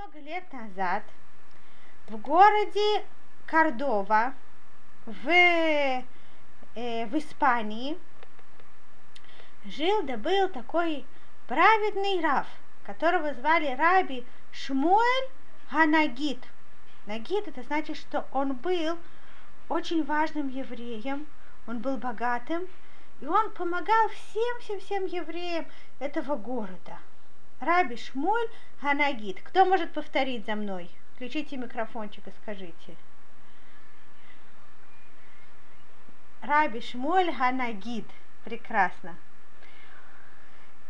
много лет назад в городе Кордова в, э, в Испании жил да был такой праведный Рав, которого звали Раби Шмуэль Ханагид. Нагид это значит, что он был очень важным евреем, он был богатым, и он помогал всем-всем-всем евреям этого города – Раби Шмуль Ханагид. Кто может повторить за мной? Включите микрофончик и скажите. Раби Шмуль Ханагид. Прекрасно.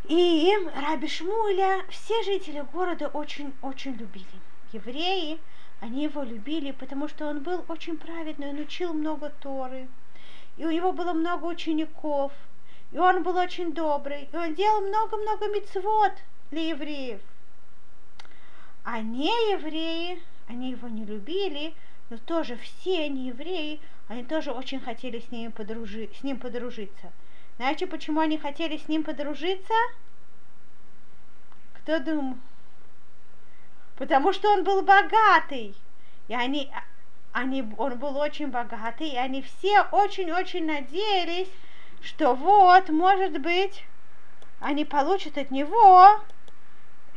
И Раби Шмуля все жители города очень-очень любили. Евреи, они его любили, потому что он был очень праведный, он учил много Торы. И у него было много учеников. И он был очень добрый. И он делал много-много мецвод для евреев. А не евреи, они его не любили, но тоже все не евреи, они тоже очень хотели с ним, подружи, с ним подружиться. Знаете, почему они хотели с ним подружиться? Кто думал? Потому что он был богатый. И они, они, он был очень богатый, и они все очень-очень надеялись, что вот, может быть, они получат от него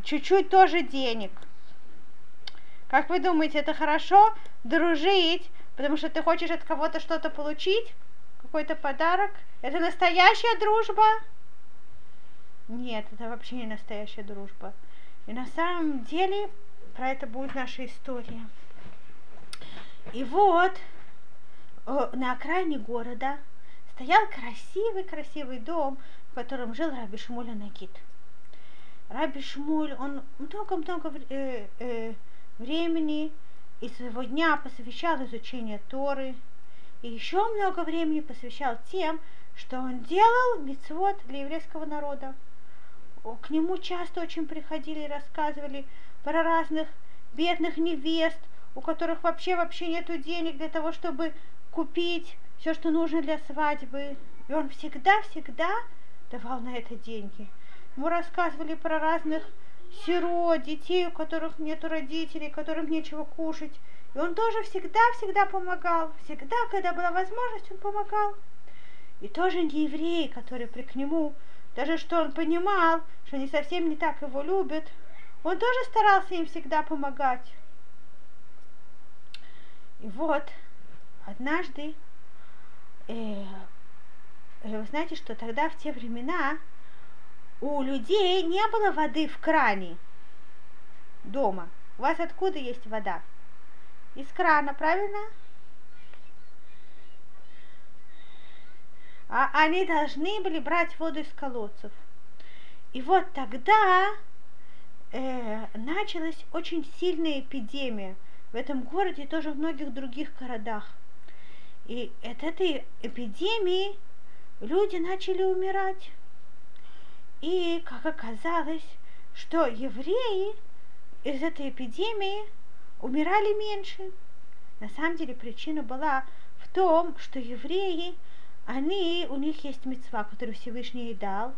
чуть-чуть тоже денег. Как вы думаете, это хорошо дружить, потому что ты хочешь от кого-то что-то получить? Какой-то подарок? Это настоящая дружба? Нет, это вообще не настоящая дружба. И на самом деле про это будет наша история. И вот на окраине города стоял красивый-красивый дом, в котором жил Раби Шмуля Нагид. Раби Шмуль, он много-много э, э, времени из своего дня посвящал изучению Торы, и еще много времени посвящал тем, что он делал мицвод для еврейского народа. К нему часто очень приходили и рассказывали про разных бедных невест, у которых вообще вообще нету денег для того, чтобы купить все, что нужно для свадьбы. И он всегда-всегда давал на это деньги. Мы рассказывали про разных сирот, детей, у которых нет родителей, которым нечего кушать. И он тоже всегда-всегда помогал. Всегда, когда была возможность, он помогал. И тоже не евреи, которые при к нему, даже что он понимал, что они совсем не так его любят, он тоже старался им всегда помогать. И вот, однажды, э, вы знаете, что тогда в те времена у людей не было воды в кране дома. У вас откуда есть вода? Из крана, правильно? А они должны были брать воду из колодцев. И вот тогда э, началась очень сильная эпидемия в этом городе и тоже в многих других городах. И от этой эпидемии люди начали умирать. И, как оказалось, что евреи из этой эпидемии умирали меньше. На самом деле причина была в том, что евреи, они, у них есть мецва, которую Всевышний дал,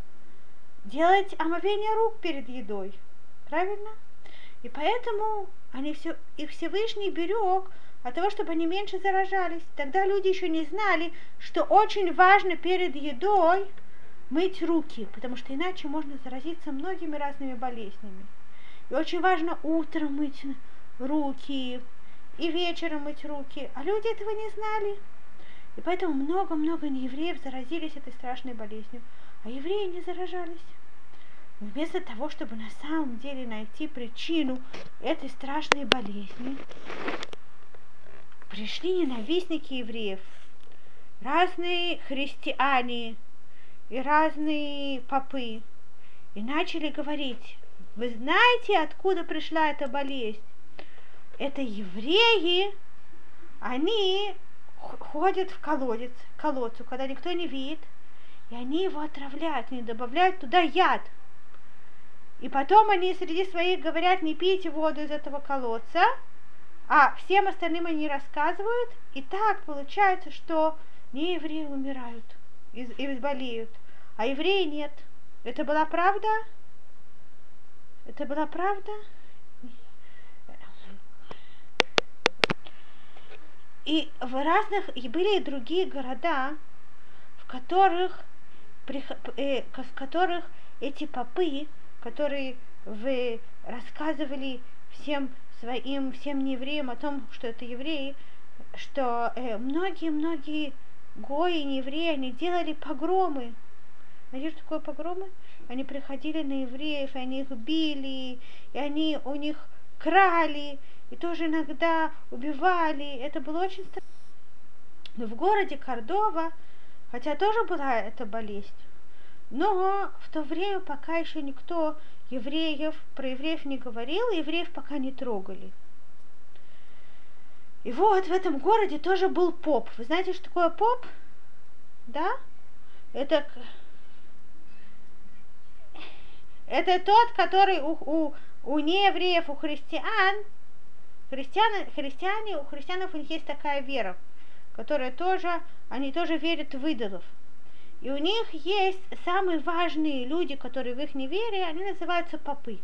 делать омовение рук перед едой. Правильно? И поэтому они все, их Всевышний берег от того, чтобы они меньше заражались. Тогда люди еще не знали, что очень важно перед едой – мыть руки, потому что иначе можно заразиться многими разными болезнями. И очень важно утром мыть руки и вечером мыть руки, а люди этого не знали. И поэтому много-много неевреев заразились этой страшной болезнью, а евреи не заражались. Вместо того, чтобы на самом деле найти причину этой страшной болезни, пришли ненавистники евреев, разные христиане, и разные попы и начали говорить, вы знаете, откуда пришла эта болезнь? Это евреи, они ходят в колодец, колодцу, когда никто не видит, и они его отравляют, они добавляют туда яд. И потом они среди своих говорят, не пейте воду из этого колодца, а всем остальным они рассказывают, и так получается, что не евреи умирают и, болеют, а евреи нет. Это была правда? Это была правда? И в разных и были и другие города, в которых, при, э, в которых эти попы, которые вы рассказывали всем своим, всем неевреям о том, что это евреи, что э, многие-многие э, многие, многие гои, неевреи, они делали погромы. Знаете, что такое погромы? Они приходили на евреев, и они их били, и они у них крали, и тоже иногда убивали. Это было очень страшно. Но в городе Кордова, хотя тоже была эта болезнь, но в то время пока еще никто евреев, про евреев не говорил, евреев пока не трогали. И вот в этом городе тоже был поп. Вы знаете, что такое поп? Да? Это, это тот, который у, у, у неевреев, у христиан, христиан, христиане, у христианов у них есть такая вера, которая тоже, они тоже верят в идолов. И у них есть самые важные люди, которые в их неверии, они называются попы.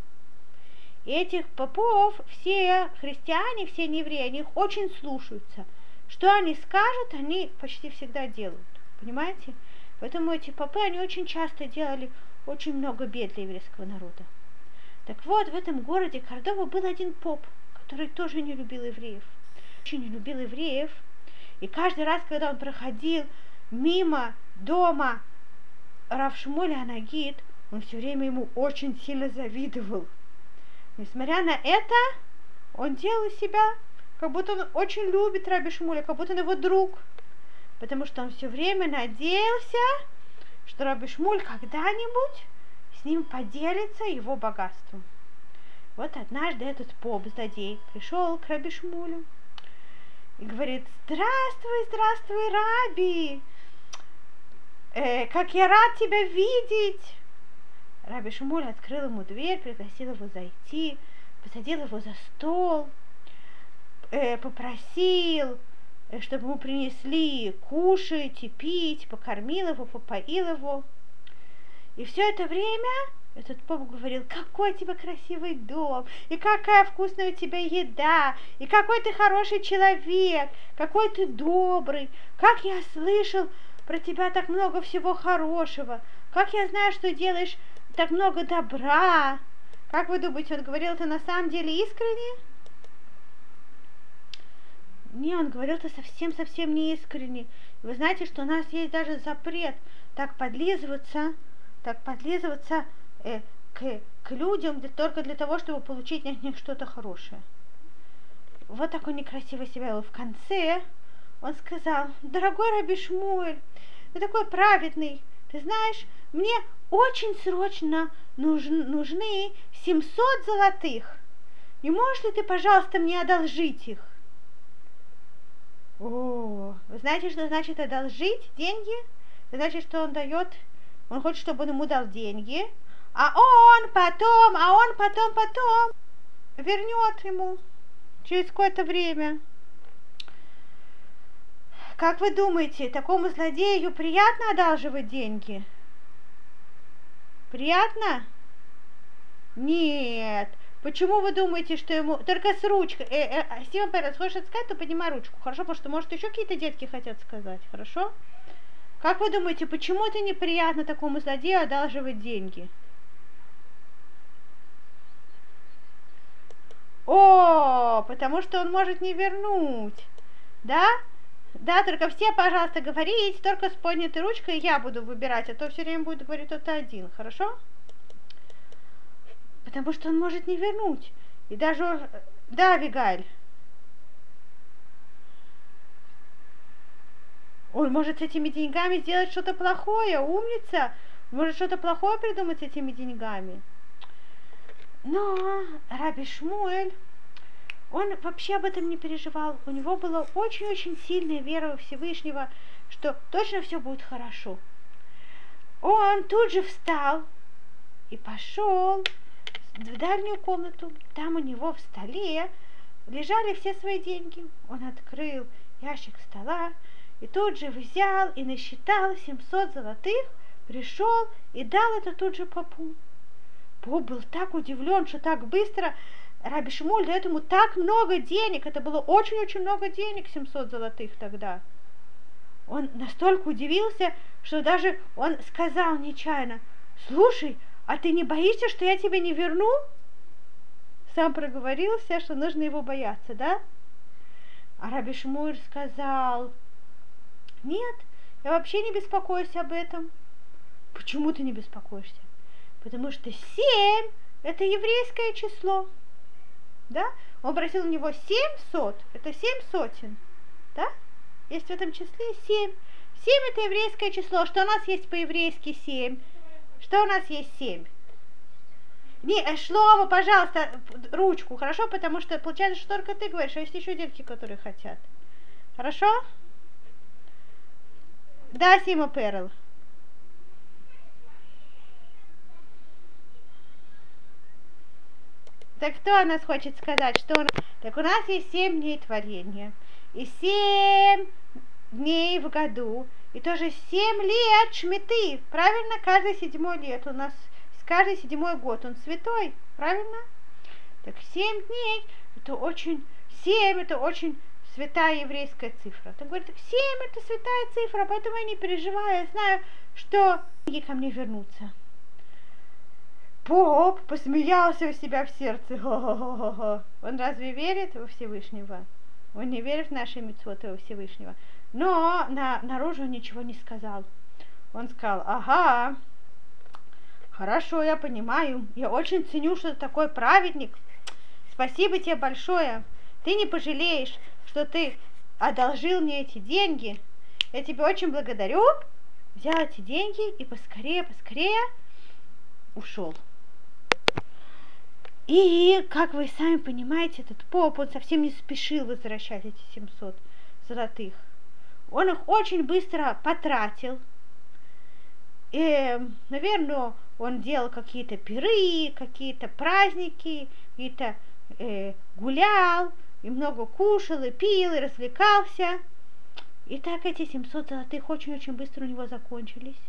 Этих попов все христиане, все евреи, они их очень слушаются. Что они скажут, они почти всегда делают. Понимаете? Поэтому эти попы, они очень часто делали очень много бед для еврейского народа. Так вот, в этом городе Кордова был один поп, который тоже не любил евреев. Очень не любил евреев. И каждый раз, когда он проходил мимо дома Равшмуля Анагид, он все время ему очень сильно завидовал. Несмотря на это, он делал из себя, как будто он очень любит Раби Шмуля, как будто он его друг. Потому что он все время надеялся, что Раби Шмуль когда-нибудь с ним поделится его богатством. Вот однажды этот поп-злодей пришел к Раби Шмулю и говорит, здравствуй, здравствуй, Раби, э, как я рад тебя видеть. Раби Шмуль открыл ему дверь, пригласил его зайти, посадил его за стол, э, попросил, э, чтобы ему принесли кушать и пить, покормил его, попоил его. И все это время этот поп говорил, какой у тебя красивый дом, и какая вкусная у тебя еда, и какой ты хороший человек, какой ты добрый, как я слышал про тебя так много всего хорошего, как я знаю, что делаешь так много добра. Как вы думаете, он говорил это на самом деле искренне? Не, он говорил это совсем-совсем не искренне. Вы знаете, что у нас есть даже запрет так подлизываться, так подлизываться э, к, к людям для, только для того, чтобы получить от них что-то хорошее. Вот так он некрасиво себя вел. В конце он сказал, дорогой Раби Шмуэль, ты такой праведный, ты знаешь, мне очень срочно нужны, нужны 700 золотых. Не можешь ли ты, пожалуйста, мне одолжить их? О, вы знаете, что значит одолжить деньги? Это значит, что он дает, он хочет, чтобы он ему дал деньги, а он потом, а он потом, потом вернет ему через какое-то время. Как вы думаете, такому злодею приятно одалживать деньги? Приятно? Нет. Почему вы думаете, что ему... Только с ручкой. Э, э, Стивен Перес, хочешь сказать, то поднимай ручку. Хорошо, потому что, может, еще какие-то детки хотят сказать. Хорошо? Как вы думаете, почему это неприятно такому злодею одалживать деньги? О, потому что он может не вернуть. Да? Да, только все, пожалуйста, говорите, только с поднятой ручкой я буду выбирать, а то все время будет говорить кто-то один, хорошо? Потому что он может не вернуть. И даже... Да, Вигаль. Он может с этими деньгами сделать что-то плохое, умница. Может что-то плохое придумать с этими деньгами. Но Раби Шмуэль он вообще об этом не переживал. У него была очень-очень сильная вера в Всевышнего, что точно все будет хорошо. Он тут же встал и пошел в дальнюю комнату. Там у него в столе лежали все свои деньги. Он открыл ящик стола и тут же взял и насчитал 700 золотых, пришел и дал это тут же попу. Поп был так удивлен, что так быстро Раби Шмуль дает ему так много денег, это было очень-очень много денег, 700 золотых тогда. Он настолько удивился, что даже он сказал нечаянно, слушай, а ты не боишься, что я тебя не верну? Сам проговорился, что нужно его бояться, да? А Раби Шмуль сказал, нет, я вообще не беспокоюсь об этом. Почему ты не беспокоишься? Потому что семь – это еврейское число. Да? Он просил у него семь сот, это семь сотен. Да? Есть в этом числе семь. Семь – это еврейское число. Что у нас есть по-еврейски семь? Что у нас есть семь? Не, э, Шлома, пожалуйста, ручку, хорошо? Потому что получается, что только ты говоришь, а есть еще девки, которые хотят. Хорошо? Да, Сима Перл. Так кто у нас хочет сказать, что у нас... Так у нас есть семь дней творения. И семь дней в году. И тоже семь лет шмиты. Правильно? Каждый седьмой лет у нас, каждый седьмой год он святой. Правильно? Так семь дней, это очень, семь это очень святая еврейская цифра. Так говорит, семь это святая цифра, поэтому я не переживаю, я знаю, что они ко мне вернутся. Поп посмеялся у себя в сердце. Хо-хо-хо-хо. Он разве верит во Всевышнего? Он не верит в наши митцвоты во Всевышнего. Но на, наружу ничего не сказал. Он сказал, ага, хорошо, я понимаю. Я очень ценю, что ты такой праведник. Спасибо тебе большое. Ты не пожалеешь, что ты одолжил мне эти деньги. Я тебе очень благодарю. Взял эти деньги и поскорее, поскорее ушел. И, как вы сами понимаете, этот поп, он совсем не спешил возвращать эти 700 золотых. Он их очень быстро потратил. И, наверное, он делал какие-то пиры, какие-то праздники, какие-то э, гулял, и много кушал, и пил, и развлекался. И так эти 700 золотых очень-очень быстро у него закончились.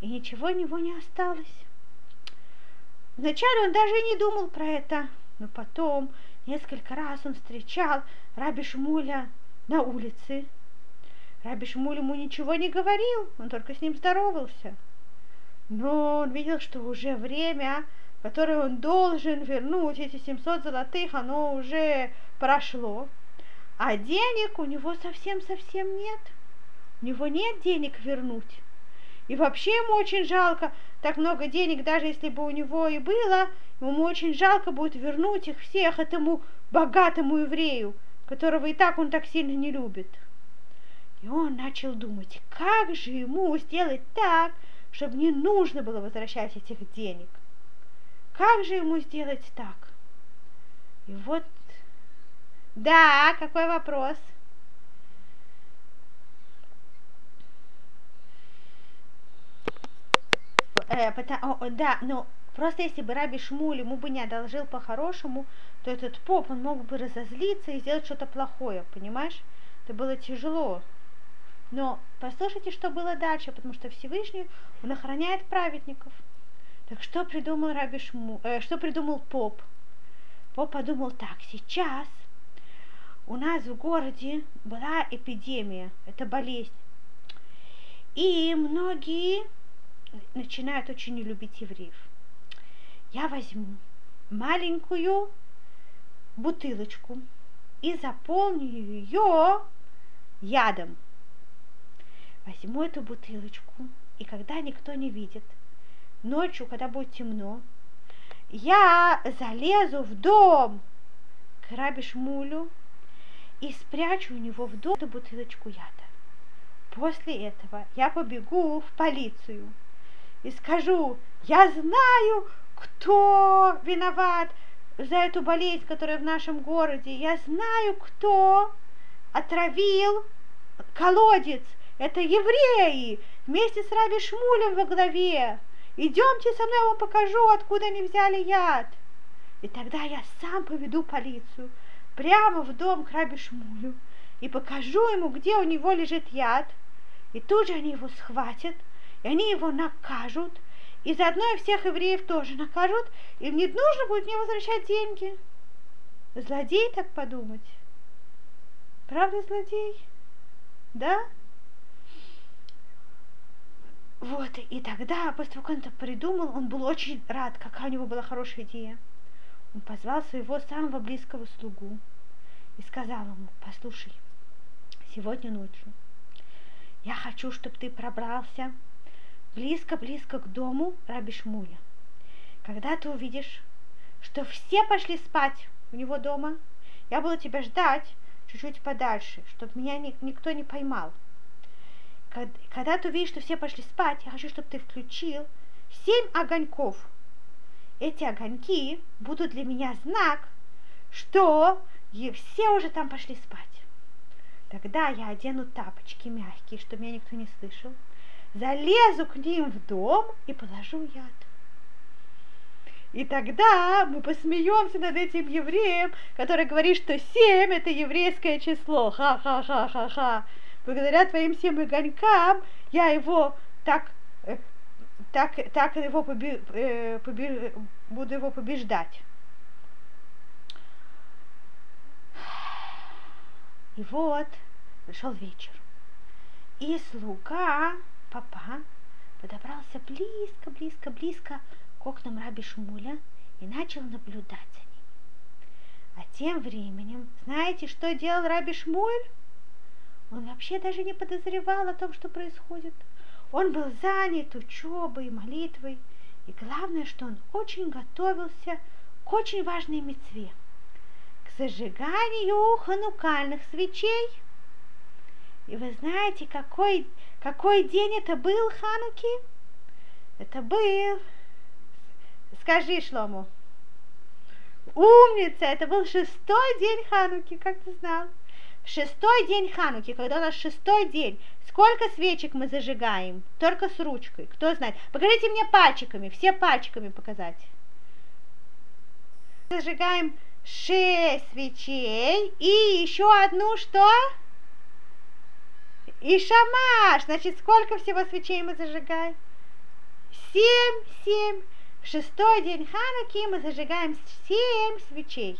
И ничего у него не осталось. Вначале он даже не думал про это, но потом несколько раз он встречал Раби Шмуля на улице. Раби Шмуль ему ничего не говорил, он только с ним здоровался. Но он видел, что уже время, которое он должен вернуть, эти 700 золотых, оно уже прошло. А денег у него совсем-совсем нет. У него нет денег вернуть. И вообще ему очень жалко так много денег, даже если бы у него и было, ему очень жалко будет вернуть их всех этому богатому еврею, которого и так он так сильно не любит. И он начал думать, как же ему сделать так, чтобы не нужно было возвращать этих денег. Как же ему сделать так? И вот, да, какой вопрос? Э, потому, о, да, но просто если бы Раби Шмуль ему бы не одолжил по-хорошему, то этот поп, он мог бы разозлиться и сделать что-то плохое, понимаешь? Это было тяжело. Но послушайте, что было дальше, потому что Всевышний, он охраняет праведников. Так что придумал Раби Шму, э, что придумал поп? Поп подумал так, сейчас у нас в городе была эпидемия, это болезнь. И многие начинают очень не любить евреев. Я возьму маленькую бутылочку и заполню ее ядом. Возьму эту бутылочку, и когда никто не видит, ночью, когда будет темно, я залезу в дом к Раби Шмулю и спрячу у него в дом эту бутылочку яда. После этого я побегу в полицию и скажу, я знаю, кто виноват за эту болезнь, которая в нашем городе. Я знаю, кто отравил колодец. Это евреи вместе с Раби Шмулем во главе. Идемте со мной, я вам покажу, откуда они взяли яд. И тогда я сам поведу полицию прямо в дом к Раби Шмулю и покажу ему, где у него лежит яд. И тут же они его схватят – и они его накажут, и заодно и всех евреев тоже накажут, и не нужно будет мне возвращать деньги. Злодей так подумать. Правда, злодей? Да? Вот, и тогда, после того, как он это придумал, он был очень рад, какая у него была хорошая идея. Он позвал своего самого близкого слугу и сказал ему, послушай, сегодня ночью я хочу, чтобы ты пробрался близко-близко к дому Раби Шмуля. Когда ты увидишь, что все пошли спать у него дома, я буду тебя ждать чуть-чуть подальше, чтобы меня никто не поймал. Когда ты увидишь, что все пошли спать, я хочу, чтобы ты включил семь огоньков. Эти огоньки будут для меня знак, что все уже там пошли спать. Тогда я одену тапочки мягкие, чтобы меня никто не слышал, залезу к ним в дом и положу яд. И тогда мы посмеемся над этим евреем, который говорит, что семь это еврейское число. Ха-ха-ха-ха-ха. Благодаря твоим всем огонькам я его так, э, так, так его поби, э, поби, буду его побеждать. И вот пришел вечер. И слуга, подобрался близко, близко, близко к окнам раби Шмуля и начал наблюдать за ним. А тем временем, знаете, что делал раби Шмуль? Он вообще даже не подозревал о том, что происходит. Он был занят учебой, молитвой, и главное, что он очень готовился к очень важной мецве, к зажиганию ханукальных свечей. И вы знаете, какой, какой день это был, Хануки? Это был Скажи, Шлому. Умница! Это был шестой день Хануки, как ты знал? Шестой день Хануки, когда у нас шестой день, сколько свечек мы зажигаем? Только с ручкой. Кто знает? Покажите мне пальчиками, все пальчиками показать. Зажигаем шесть свечей и еще одну что? И шамаш. Значит, сколько всего свечей мы зажигаем? Семь, семь. В шестой день Хануки мы зажигаем семь свечей.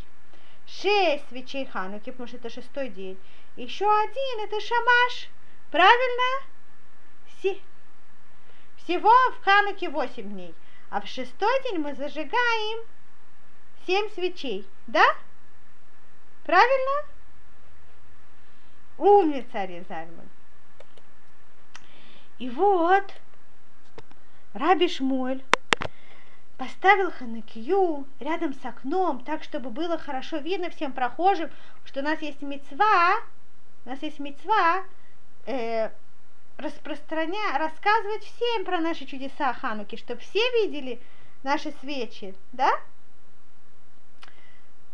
Шесть свечей Хануки, потому что это шестой день. Еще один, это шамаш. Правильно? Всего в Хануке восемь дней. А в шестой день мы зажигаем семь свечей. Да? Правильно? Умница, Резальман. И вот Раби Шмуэль поставил ханакию рядом с окном, так, чтобы было хорошо видно всем прохожим, что у нас есть мецва, у нас есть мецва, э, распространя, рассказывать всем про наши чудеса Хануки, чтобы все видели наши свечи, да?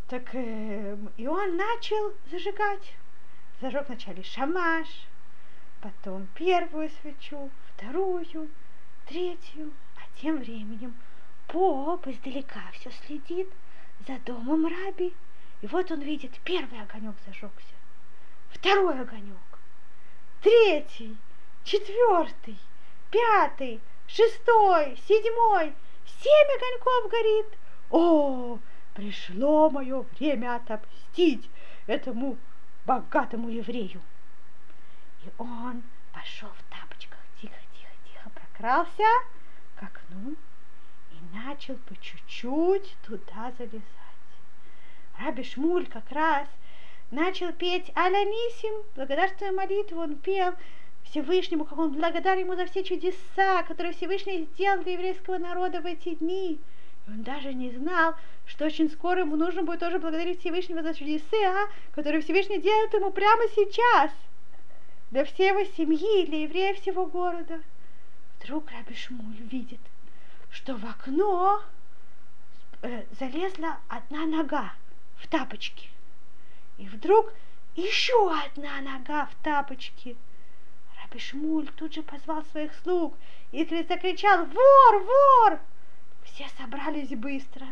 Так э, и он начал зажигать. Зажег вначале шамаш, потом первую свечу, вторую, третью, а тем временем Поп издалека все следит за домом Раби. И вот он видит, первый огонек зажегся, второй огонек, третий, четвертый, пятый, шестой, седьмой, семь огоньков горит. О, пришло мое время отомстить этому богатому еврею. И он пошел в тапочках, тихо-тихо-тихо прокрался к окну начал по чуть-чуть туда залезать. Раби Шмуль как раз начал петь Алянисим, благодарственную молитву, он пел Всевышнему, как он благодарен ему за все чудеса, которые Всевышний сделал для еврейского народа в эти дни. И он даже не знал, что очень скоро ему нужно будет тоже благодарить Всевышнего за чудеса, которые Всевышний делает ему прямо сейчас, для всей его семьи, для евреев всего города. Вдруг Раби Шмуль видит – что в окно э, залезла одна нога в тапочки. И вдруг еще одна нога в тапочки. Раби Шмуль тут же позвал своих слуг и закричал «Вор! Вор!» Все собрались быстро.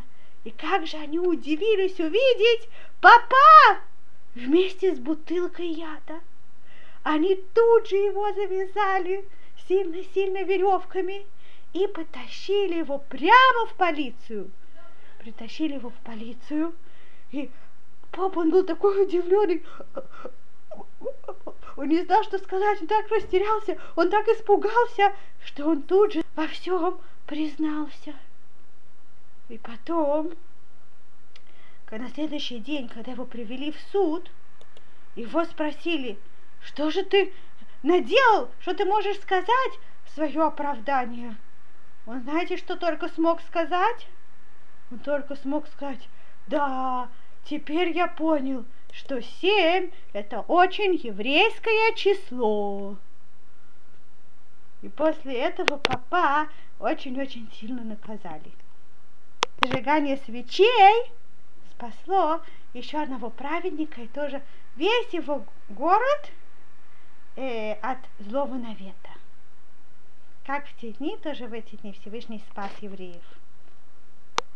И как же они удивились увидеть папа вместе с бутылкой яда. Они тут же его завязали сильно-сильно веревками и потащили его прямо в полицию. Притащили его в полицию, и папа, он был такой удивленный. Он не знал, что сказать, он так растерялся, он так испугался, что он тут же во всем признался. И потом, на следующий день, когда его привели в суд, его спросили, что же ты наделал, что ты можешь сказать в свое оправдание? Он знаете, что только смог сказать? Он только смог сказать, да, теперь я понял, что семь – это очень еврейское число. И после этого папа очень-очень сильно наказали. Зажигание свечей спасло еще одного праведника и тоже весь его город э, от злого навета. Как в те дни, тоже в эти дни Всевышний спас евреев.